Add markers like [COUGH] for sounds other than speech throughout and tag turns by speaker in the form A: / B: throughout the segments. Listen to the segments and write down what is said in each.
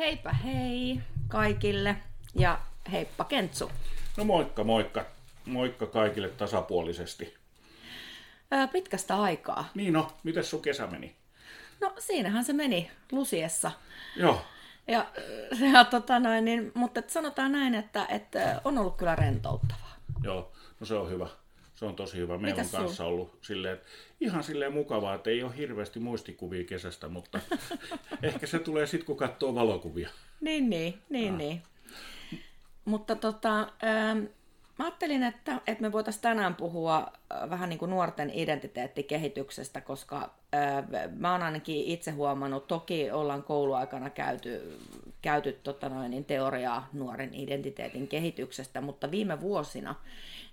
A: Heipä hei kaikille ja heippa Kentsu.
B: No moikka, moikka. Moikka kaikille tasapuolisesti.
A: Ää, pitkästä aikaa.
B: Niin no, miten sun kesä meni?
A: No siinähän se meni Lusiessa.
B: Joo,
A: Ja, ja tota noin, niin, mutta sanotaan näin, että, että on ollut kyllä rentouttavaa.
B: joo, no se on hyvä. Se on tosi hyvä. Meillä
A: Mitäs
B: on kanssa ollut silleen, että ihan silleen mukavaa, että ei ole hirveästi muistikuvia kesästä, mutta [LAUGHS] ehkä se tulee sitten, kun katsoo valokuvia.
A: Niin, niin, niin, niin. Mutta tota, ähm, mä ajattelin, että, että me voitaisiin tänään puhua äh, vähän niin kuin nuorten identiteettikehityksestä, koska äh, mä oon ainakin itse huomannut, toki ollaan kouluaikana käyty, käyty tota noin, niin teoriaa nuoren identiteetin kehityksestä, mutta viime vuosina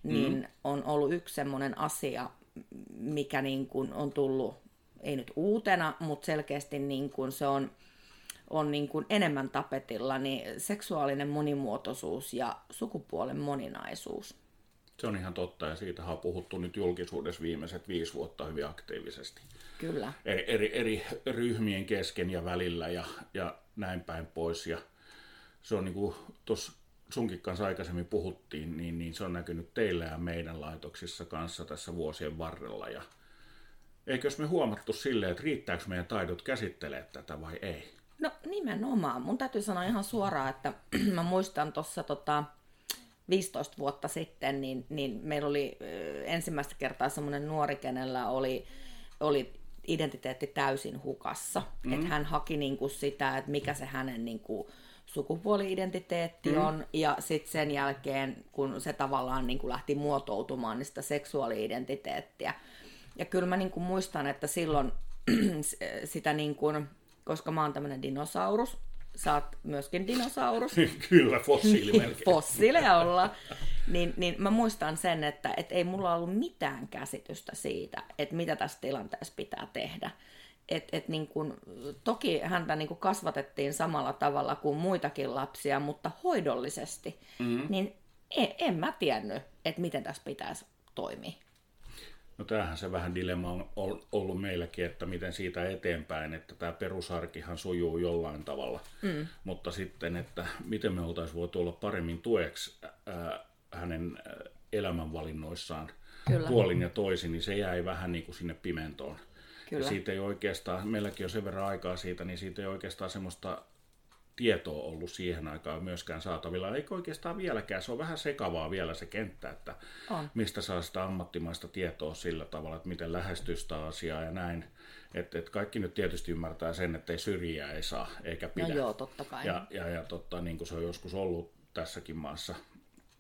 A: niin mm. on ollut yksi semmoinen asia, mikä niin kuin on tullut, ei nyt uutena, mutta selkeästi niin kuin se on on niin kuin enemmän tapetilla, niin seksuaalinen monimuotoisuus ja sukupuolen moninaisuus.
B: Se on ihan totta ja siitä on puhuttu nyt julkisuudessa viimeiset viisi vuotta hyvin aktiivisesti.
A: Kyllä.
B: Eri, eri, eri ryhmien kesken ja välillä ja, ja näin päin pois. Ja se on niin kuin tuossa sunkin kanssa aikaisemmin puhuttiin, niin, niin se on näkynyt teillä ja meidän laitoksissa kanssa tässä vuosien varrella. Ja eikös me huomattu silleen, että riittääkö meidän taidot käsittelee tätä vai ei?
A: No nimenomaan. Mun täytyy sanoa ihan suoraan, että [CLEARS THROAT] mä muistan tuossa tota, 15 vuotta sitten, niin, niin meillä oli ensimmäistä kertaa semmoinen nuori, kenellä oli, oli identiteetti täysin hukassa. Mm. Että hän haki niinku sitä, että mikä se hänen niinku sukupuoli-identiteetti mm. on, ja sitten sen jälkeen, kun se tavallaan niinku lähti muotoutumaan, niin sitä seksuaali-identiteettiä. Ja kyllä mä niinku muistan, että silloin [CLEARS THROAT] sitä, niinku, koska mä oon tämmöinen dinosaurus, sä oot myöskin dinosaurus, [LAUGHS]
B: Kyllä, fossiili melkein. [LAUGHS]
A: fossiileja olla, [LAUGHS] niin, niin mä muistan sen, että et ei mulla ollut mitään käsitystä siitä, että mitä tässä tilanteessa pitää tehdä. Et, et niin kun, toki häntä niin kun kasvatettiin samalla tavalla kuin muitakin lapsia, mutta hoidollisesti, mm-hmm. niin en, en mä tiennyt, että miten tässä pitäisi toimia.
B: No tämähän se vähän dilemma on ol- ollut meilläkin, että miten siitä eteenpäin, että tämä perusarkihan sujuu jollain tavalla, mm. mutta sitten, että miten me oltaisiin voitu olla paremmin tueksi ää, hänen ää, elämänvalinnoissaan
A: Kyllä.
B: puolin ja toisin, niin se jäi vähän niin kuin sinne pimentoon.
A: Kyllä.
B: Ja siitä ei oikeastaan, meilläkin on sen verran aikaa siitä, niin siitä ei oikeastaan semmoista tietoa ollut siihen aikaan myöskään saatavilla. Eikä oikeastaan vieläkään. Se on vähän sekavaa vielä se kenttä, että
A: On.
B: mistä saa sitä ammattimaista tietoa sillä tavalla, että miten lähestyy sitä asiaa ja näin. Että et kaikki nyt tietysti ymmärtää sen, että ei syrjiä ei saa eikä pidä.
A: No joo, totta kai.
B: Ja, ja, ja totta, niin kuin se on joskus ollut tässäkin maassa.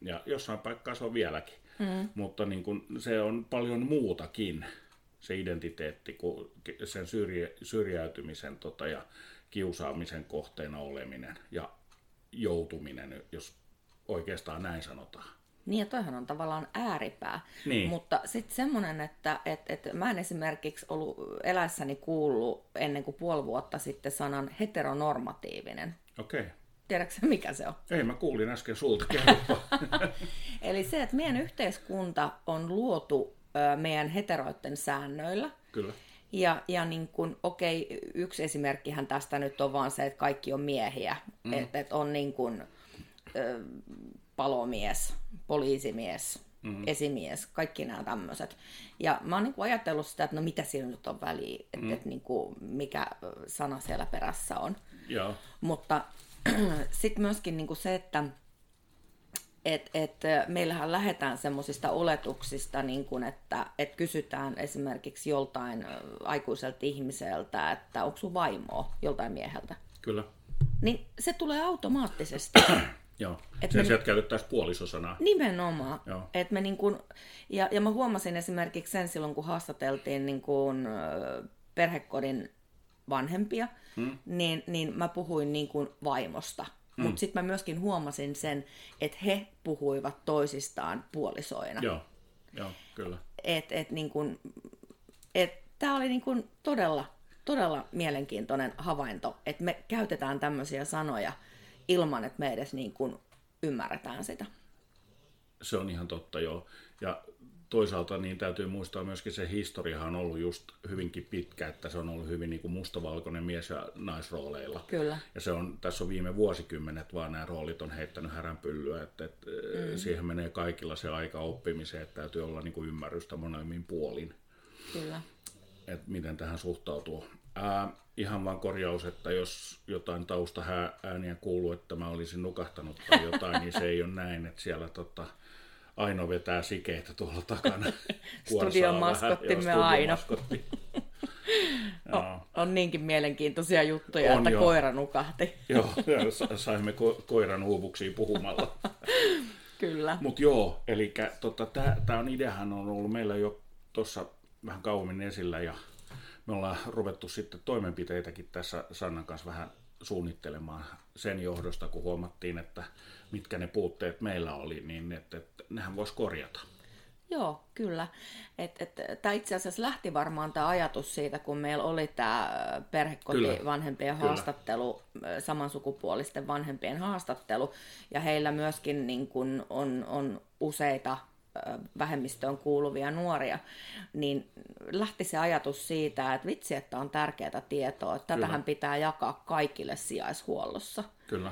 B: Ja jossain paikkaa se on vieläkin. Mm. Mutta niin kuin, se on paljon muutakin, se identiteetti, kuin sen syrjä, syrjäytymisen tota, ja kiusaamisen kohteena oleminen ja joutuminen, jos oikeastaan näin sanotaan.
A: Niin ja toihan on tavallaan ääripää.
B: Niin.
A: Mutta sitten semmoinen, että et, et mä en esimerkiksi ollut eläessäni kuullut ennen kuin puoli vuotta sitten sanan heteronormatiivinen.
B: Okei. Okay.
A: Tiedätkö mikä se on?
B: Ei, mä kuulin äsken sulta. [LAUGHS]
A: Eli se, että meidän yhteiskunta on luotu meidän heteroiden säännöillä.
B: Kyllä.
A: Ja, ja niin kun, okei, yksi esimerkkihän tästä nyt on vaan se, että kaikki on miehiä. Mm. Että et on niin kun, ö, palomies, poliisimies, mm. esimies, kaikki nämä tämmöiset. Ja mä oon niin ajatellut sitä, että no mitä siinä nyt on väliä, että mm. et, niin kuin, mikä sana siellä perässä on.
B: Joo.
A: Mutta [CLEARS THROAT] sitten myöskin niin kuin se, että et, et, meillähän lähdetään semmoisista oletuksista, niin kuin, että et kysytään esimerkiksi joltain aikuiselta ihmiseltä, että onko sun vaimoa joltain mieheltä.
B: Kyllä.
A: Niin se tulee automaattisesti. [CLEARS THROAT]
B: Joo.
A: Et
B: Sen sieltä käytettäisiin puolisosanaa.
A: Nimenomaan.
B: Joo.
A: Et me niin kun, ja, ja mä huomasin esimerkiksi sen silloin, kun haastateltiin niin kun, perhekodin vanhempia, hmm. niin, niin mä puhuin niin kuin vaimosta. Hmm. Mutta sitten mä myöskin huomasin sen, että he puhuivat toisistaan puolisoina.
B: Joo. Joo, kyllä.
A: Et, et niin kun, et tää oli niin kun todella, todella mielenkiintoinen havainto, että me käytetään tämmöisiä sanoja ilman, että me edes niin kun ymmärretään sitä.
B: Se on ihan totta, joo. Ja toisaalta niin täytyy muistaa myöskin se historiahan on ollut just hyvinkin pitkä, että se on ollut hyvin niin kuin mustavalkoinen mies- ja naisrooleilla.
A: Kyllä.
B: Ja se on, tässä on viime vuosikymmenet vaan nämä roolit on heittänyt häränpyllyä, että, että mm. siihen menee kaikilla se aika oppimiseen, että täytyy olla niin kuin ymmärrystä molemmin puolin.
A: Kyllä.
B: Että miten tähän suhtautuu. Ää, ihan vain korjaus, että jos jotain taustaääniä kuuluu, että mä olisin nukahtanut tai jotain, niin se ei ole näin, että siellä tota, Aino vetää sikeitä tuolla takana. [LAUGHS]
A: Studion maskottimme Aino. on, [LAUGHS] on niinkin mielenkiintoisia juttuja, on että jo. koira nukahti. [LAUGHS]
B: joo, saimme ko- koiran uuvuksiin puhumalla.
A: Kyllä.
B: Mutta joo, eli tota, tämä on ideahan on ollut meillä jo tuossa vähän kauemmin esillä ja me ollaan ruvettu sitten toimenpiteitäkin tässä Sannan kanssa vähän suunnittelemaan sen johdosta, kun huomattiin, että mitkä ne puutteet meillä oli, niin että, että nehän voisi korjata.
A: Joo, kyllä. Et, et, tämä itse asiassa lähti varmaan tämä ajatus siitä, kun meillä oli tämä perhekotivanhempien kyllä. haastattelu, kyllä. samansukupuolisten vanhempien haastattelu, ja heillä myöskin niin kun on, on useita vähemmistöön kuuluvia nuoria, niin lähti se ajatus siitä, että vitsi, että on tärkeää tietoa, että Kyllä. tätähän pitää jakaa kaikille sijaishuollossa.
B: Kyllä.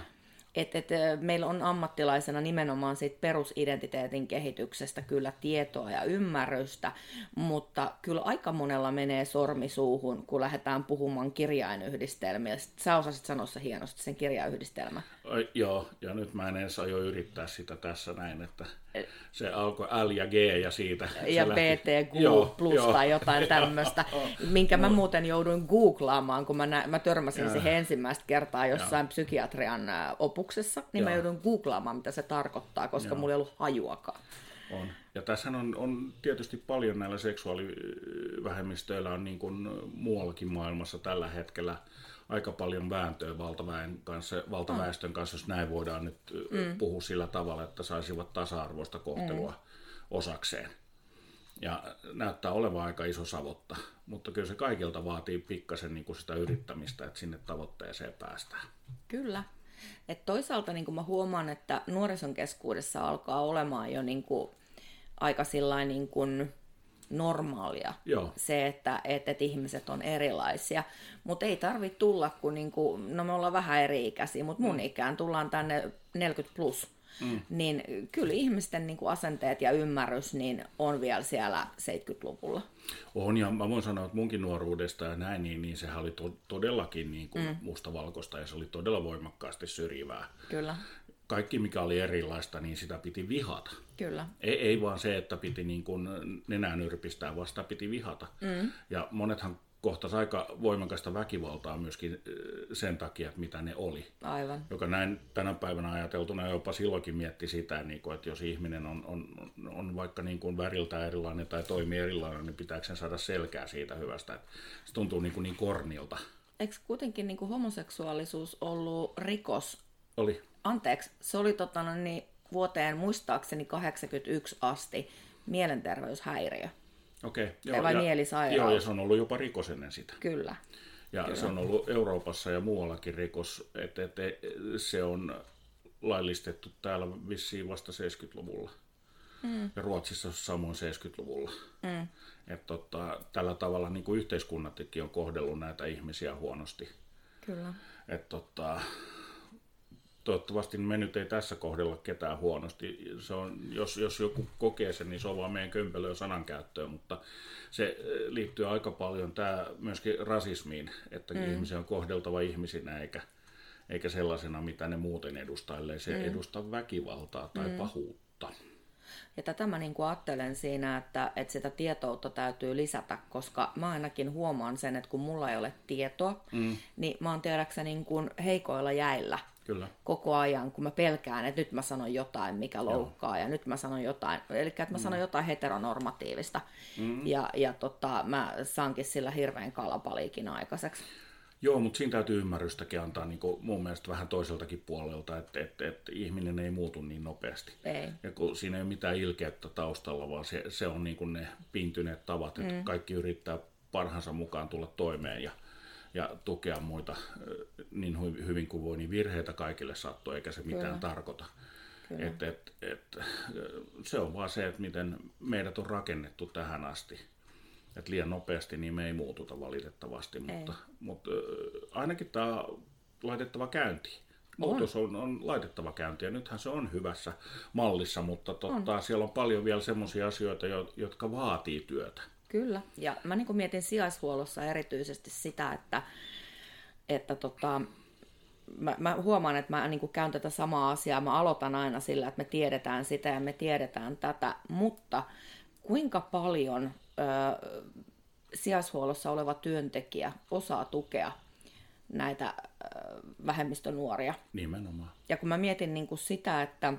A: Et, et, meillä on ammattilaisena nimenomaan siitä perusidentiteetin kehityksestä kyllä tietoa ja ymmärrystä, mutta kyllä aika monella menee sormi suuhun, kun lähdetään puhumaan kirjainyhdistelmistä. Sä osasit sanoa se hienosti, sen kirjainyhdistelmä.
B: Joo, ja nyt mä en edes aio yrittää sitä tässä näin, että se alkoi L ja G ja siitä.
A: Ja BT, Q plus joo. tai jotain tämmöistä, minkä mä muuten jouduin googlaamaan, kun mä, nä- mä törmäsin ja. siihen ensimmäistä kertaa jossain ja. psykiatrian opuksessa, niin ja. mä jouduin googlaamaan, mitä se tarkoittaa, koska ja. mulla ei ollut hajuakaan.
B: On. Ja tässä on, on tietysti paljon näillä seksuaalivähemmistöillä on niin kuin muuallakin maailmassa tällä hetkellä – aika paljon vääntöä valtaväen kanssa, valtaväestön kanssa, jos näin voidaan nyt mm. puhua sillä tavalla, että saisivat tasa-arvoista kohtelua mm. osakseen. Ja näyttää olevan aika iso savotta, mutta kyllä se kaikilta vaatii pikkasen niin kuin sitä yrittämistä, että sinne tavoitteeseen päästään.
A: Kyllä. Et toisaalta niin mä huomaan, että nuorison keskuudessa alkaa olemaan jo niin kuin aika sillain niin kuin normaalia
B: Joo.
A: se, että, että, että ihmiset on erilaisia. Mutta ei tarvitse tulla, kun niinku, no me ollaan vähän eri-ikäisiä, mutta mun mm. ikään tullaan tänne 40 plus. Mm. Niin kyllä ihmisten niin kuin asenteet ja ymmärrys niin on vielä siellä 70-luvulla.
B: On, ja mä voin sanoa, että munkin nuoruudesta ja näin, niin, niin sehän oli to- todellakin niin kuin mm. mustavalkoista ja se oli todella voimakkaasti syrjivää.
A: Kyllä
B: kaikki mikä oli erilaista, niin sitä piti vihata.
A: Kyllä.
B: Ei, ei vaan se, että piti niin kuin nenään yrpistää, vaan sitä piti vihata. Mm. Ja monethan kohtas aika voimakasta väkivaltaa myöskin sen takia, että mitä ne oli.
A: Aivan.
B: Joka näin tänä päivänä ajateltuna jopa silloinkin mietti sitä, niin että jos ihminen on, on, on vaikka niin kuin väriltä erilainen tai toimii erilainen, niin pitääkö sen saada selkää siitä hyvästä. Että se tuntuu niin, kuin niin kornilta.
A: Eikö kuitenkin niin kuin homoseksuaalisuus ollut rikos?
B: Oli
A: anteeksi, se oli tota, no niin, vuoteen muistaakseni 81 asti mielenterveyshäiriö.
B: Okei.
A: Okay, vai ja, mielisairaus.
B: Joo, ja se on ollut jopa rikos ennen sitä.
A: Kyllä.
B: Ja
A: Kyllä.
B: se on ollut Euroopassa ja muuallakin rikos, että, että se on laillistettu täällä vissiin vasta 70-luvulla. Mm. Ja Ruotsissa samoin 70-luvulla. Mm. Että tota, tällä tavalla niin kuin yhteiskunnatkin on kohdellut näitä ihmisiä huonosti.
A: Kyllä.
B: Että tota, toivottavasti me nyt ei tässä kohdella ketään huonosti. Se on, jos, jos joku kokee sen, niin se on vaan meidän kömpelöä sanankäyttöön, mutta se eh, liittyy aika paljon tämä myöskin rasismiin, että mm. ihmisiä on kohdeltava ihmisinä eikä, eikä sellaisena, mitä ne muuten edustaa, ellei se mm. edusta väkivaltaa tai mm. pahuutta.
A: Ja tätä mä niin kuin ajattelen siinä, että, että sitä tietoutta täytyy lisätä, koska mä ainakin huomaan sen, että kun mulla ei ole tietoa, mm. niin mä oon tiedäkseni niin kuin heikoilla jäillä
B: Kyllä.
A: koko ajan, kun mä pelkään, että nyt mä sanon jotain, mikä loukkaa, Joo. ja nyt mä sanon jotain, eli että mä mm. sanon jotain heteronormatiivista, mm. ja, ja tota, mä saankin sillä hirveän kalapaliikin aikaiseksi.
B: Joo, mutta siinä täytyy ymmärrystäkin antaa niin mun mielestä vähän toiseltakin puolelta, että, että, että ihminen ei muutu niin nopeasti.
A: Ei.
B: Ja kun siinä ei ole mitään ilkeyttä taustalla, vaan se, se on niin kuin ne pintyneet tavat, että mm. kaikki yrittää parhaansa mukaan tulla toimeen ja ja tukea muita niin hyvin kuin voi, niin virheitä kaikille sattuu, eikä se mitään Kyllä. tarkoita. Et, et, et, se on vaan se, että miten meidät on rakennettu tähän asti. Et liian nopeasti niin me ei muututa valitettavasti, mutta, mutta ainakin tämä laitettava käynti. Muutos on. on, on laitettava käynti ja nythän se on hyvässä mallissa, mutta totta, on. siellä on paljon vielä sellaisia asioita, jotka vaatii työtä.
A: Kyllä, ja mä niin mietin sijaishuollossa erityisesti sitä, että, että tota, mä, mä huomaan, että mä niin käyn tätä samaa asiaa, mä aloitan aina sillä, että me tiedetään sitä ja me tiedetään tätä, mutta kuinka paljon ö, sijaishuollossa oleva työntekijä osaa tukea näitä ö, vähemmistönuoria.
B: Nimenomaan.
A: Ja kun mä mietin niin kuin sitä, että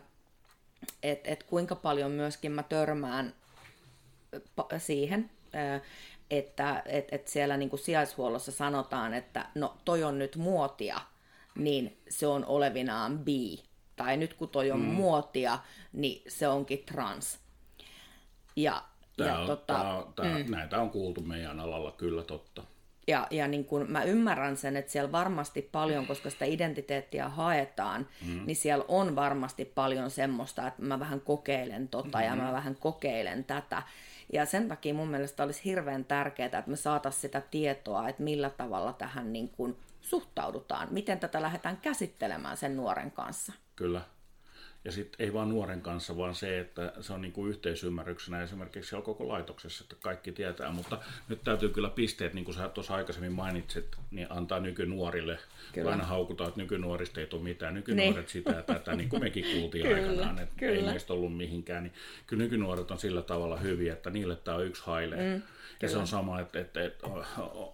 A: et, et kuinka paljon myöskin mä törmään siihen, että et, et siellä niin kuin sijaishuollossa sanotaan, että no toi on nyt muotia, niin se on olevinaan bi. Tai nyt kun toi on mm. muotia, niin se onkin trans.
B: Ja, tää ja on, tota, tää tää, mm. Näitä on kuultu meidän alalla kyllä totta.
A: Ja, ja niin kun mä ymmärrän sen, että siellä varmasti paljon, koska sitä identiteettiä haetaan, mm. niin siellä on varmasti paljon semmoista, että mä vähän kokeilen tota mm-hmm. ja mä vähän kokeilen tätä. Ja sen takia mun mielestä olisi hirveän tärkeää, että me saataisiin sitä tietoa, että millä tavalla tähän niin kuin suhtaudutaan, miten tätä lähdetään käsittelemään sen nuoren kanssa.
B: Kyllä. Ja sitten ei vaan nuoren kanssa, vaan se, että se on niinku yhteisymmärryksenä esimerkiksi siellä koko laitoksessa, että kaikki tietää. Mutta nyt täytyy kyllä pisteet, niin kuin sä tuossa aikaisemmin mainitsit, niin antaa nykynuorille. Kyllä. Aina haukutaan, että nykynuorista ei tule mitään. Nykynuoret niin. sitä ja tätä, niin kuin mekin kuultiin kyllä, aikanaan, että kyllä. ei meistä ollut mihinkään. Niin kyllä nykynuoret on sillä tavalla hyviä, että niille tämä on yksi haile. Mm. Ja se on sama, että, että, että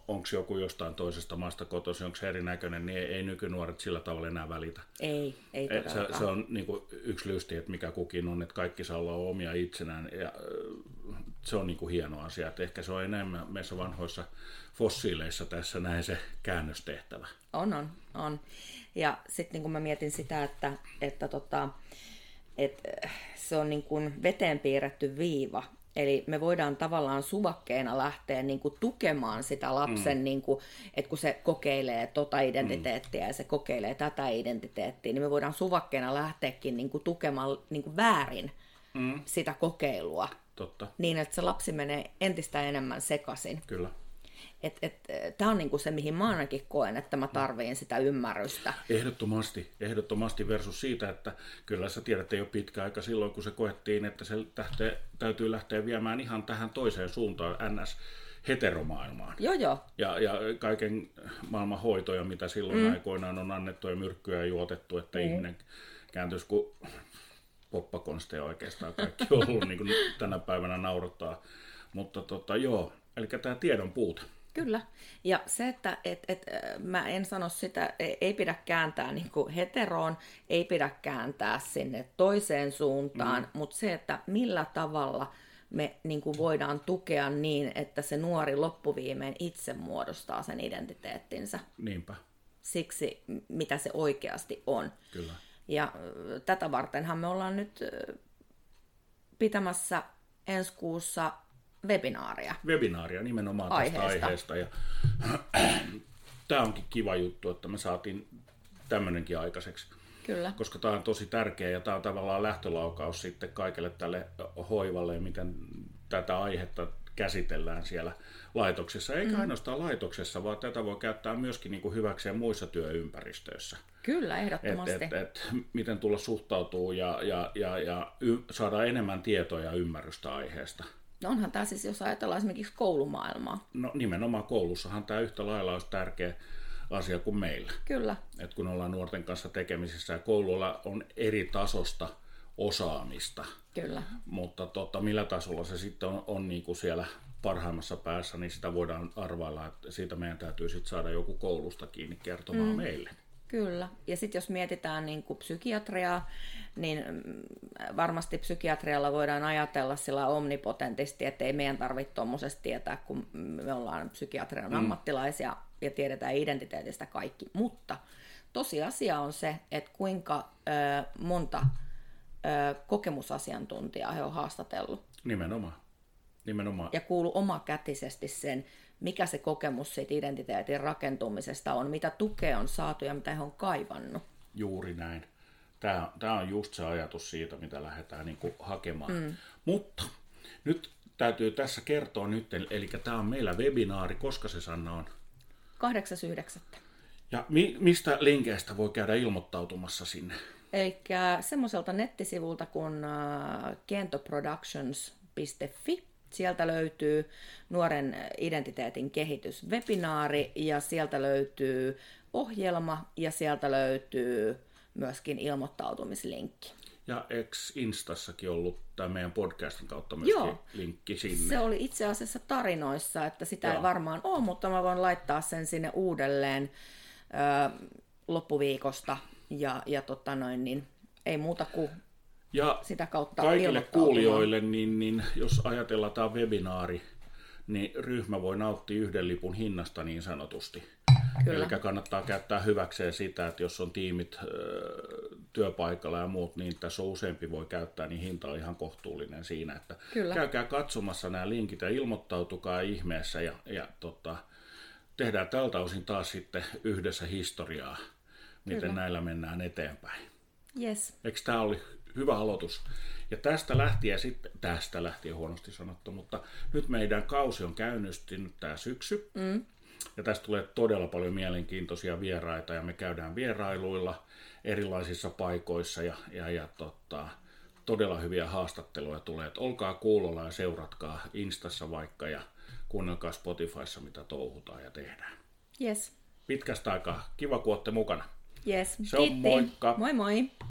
B: onko joku jostain toisesta maasta kotoisin, onko se erinäköinen, niin ei, ei nykynuoret sillä tavalla enää välitä.
A: Ei, ei
B: se, se on niin kuin yksi lysti, että mikä kukin on, että kaikki saa olla omia itsenään. Ja se on niin kuin hieno asia, että ehkä se on enemmän meissä vanhoissa fossiileissa tässä näin se käännöstehtävä.
A: On, on, on. Ja sitten niin kuin mä mietin sitä, että, että tota, että se on niin kuin veteen piirretty viiva, Eli me voidaan tavallaan suvakkeena lähteä niin kuin tukemaan sitä lapsen, mm. niin kuin, että kun se kokeilee tota identiteettiä mm. ja se kokeilee tätä identiteettiä, niin me voidaan suvakkeena lähteäkin niin kuin tukemaan niin kuin väärin mm. sitä kokeilua.
B: Totta.
A: Niin, että se lapsi menee entistä enemmän sekaisin.
B: Kyllä.
A: Et, et, Tämä on niinku se, mihin mä ainakin koen, että mä tarviin sitä ymmärrystä.
B: Ehdottomasti, ehdottomasti versus siitä, että kyllä sä tiedät jo pitkä aika silloin, kun se koettiin, että se lähtee, täytyy lähteä viemään ihan tähän toiseen suuntaan, ns heteromaailmaan.
A: Joo, joo.
B: Ja, ja kaiken maailman hoitoja, mitä silloin mm. aikoinaan on annettu ja myrkkyä ja juotettu, että mm. ihminen kääntyisi, kun poppakonsteja oikeastaan kaikki on ollut, niin kuin tänä päivänä naurattaa. Mutta tota, joo, eli tämä tiedon puute.
A: Kyllä. Ja se, että et, et, mä en sano sitä, e, ei pidä kääntää niin kuin heteroon, ei pidä kääntää sinne toiseen suuntaan, mm. mutta se, että millä tavalla me niin kuin voidaan tukea niin, että se nuori loppuviimein itse muodostaa sen identiteettinsä.
B: Niinpä.
A: Siksi, mitä se oikeasti on.
B: Kyllä.
A: Ja tätä vartenhan me ollaan nyt pitämässä ensi kuussa webinaaria.
B: Webinaaria nimenomaan aiheesta. tästä aiheesta. Ja, [CLEARS THROAT] tämä onkin kiva juttu, että me saatiin tämmöinenkin aikaiseksi.
A: Kyllä.
B: Koska tämä on tosi tärkeä ja tämä on tavallaan lähtölaukaus sitten kaikelle tälle hoivalle ja miten tätä aihetta käsitellään siellä laitoksessa. Eikä mm. ainoastaan laitoksessa, vaan tätä voi käyttää myöskin niin kuin hyväkseen muissa työympäristöissä.
A: Kyllä, ehdottomasti. Et, et,
B: et, miten tulla suhtautuu ja, ja, ja, ja y, saada enemmän tietoa ja ymmärrystä aiheesta.
A: No onhan tämä siis, jos ajatellaan esimerkiksi koulumaailmaa.
B: No nimenomaan koulussahan tämä yhtä lailla olisi tärkeä asia kuin meillä.
A: Kyllä.
B: Et kun ollaan nuorten kanssa tekemisissä ja koululla on eri tasosta osaamista.
A: Kyllä.
B: Mutta tota, millä tasolla se sitten on, on niin kuin siellä parhaimmassa päässä, niin sitä voidaan arvailla, että siitä meidän täytyy sitten saada joku koulusta kiinni kertomaan mm. meille.
A: Kyllä. Ja sitten jos mietitään niin kuin psykiatriaa, niin mm, varmasti psykiatrialla voidaan ajatella sillä omnipotentisti, että ei meidän tarvitse tuommoisesta tietää, kun me ollaan psykiatrian mm. ammattilaisia ja tiedetään identiteetistä kaikki. Mutta tosiasia on se, että kuinka ö, monta ö, kokemusasiantuntijaa he on haastatellut.
B: Nimenomaan. Nimenomaan.
A: Ja kuulu omakätisesti sen, mikä se kokemus siitä identiteetin rakentumisesta on, mitä tukea on saatu ja mitä he on kaivannut.
B: Juuri näin Tämä, tämä on just se ajatus siitä, mitä lähdetään niin kuin hakemaan. Mm. Mutta nyt täytyy tässä kertoa nyt, eli tämä on meillä webinaari, koska se Sanna on?
A: 8.9.
B: Ja mi- mistä linkeistä voi käydä ilmoittautumassa sinne?
A: Eli semmoiselta nettisivulta kuin uh, kentoproductions.fi. Sieltä löytyy nuoren identiteetin kehityswebinaari ja sieltä löytyy ohjelma ja sieltä löytyy myöskin ilmoittautumislinkki.
B: Ja ex Instassakin ollut tämä meidän podcastin kautta myöskin Joo. linkki sinne?
A: Se oli itse asiassa tarinoissa, että sitä Joo. ei varmaan ole, mutta mä voin laittaa sen sinne uudelleen ö, loppuviikosta ja, ja tota noin, niin ei muuta kuin ja sitä kautta
B: kaikille kuulijoille, niin, niin jos ajatellaan tämä webinaari, niin ryhmä voi nauttia yhden lipun hinnasta niin sanotusti. Kyllä. Eli kannattaa käyttää hyväkseen sitä, että jos on tiimit työpaikalla ja muut, niin tässä on useampi voi käyttää, niin hinta on ihan kohtuullinen siinä, että Kyllä. käykää katsomassa nämä linkit ja ilmoittautukaa ihmeessä ja, ja tota, tehdään tältä osin taas sitten yhdessä historiaa, miten Kyllä. näillä mennään eteenpäin.
A: Yes.
B: Eikö tämä oli hyvä aloitus? Ja tästä lähtien sitten, tästä lähtien huonosti sanottu, mutta nyt meidän kausi on käynnistynyt tämä syksy. Mm. Ja tästä tulee todella paljon mielenkiintoisia vieraita ja me käydään vierailuilla erilaisissa paikoissa ja, ja, ja tota, todella hyviä haastatteluja tulee. Et olkaa kuulolla ja seuratkaa Instassa vaikka ja kuunnelkaa Spotifyssa mitä touhutaan ja tehdään.
A: Yes.
B: Pitkästä aikaa. Kiva kun olette mukana.
A: Yes.
B: Se on moikka.
A: Moi moi.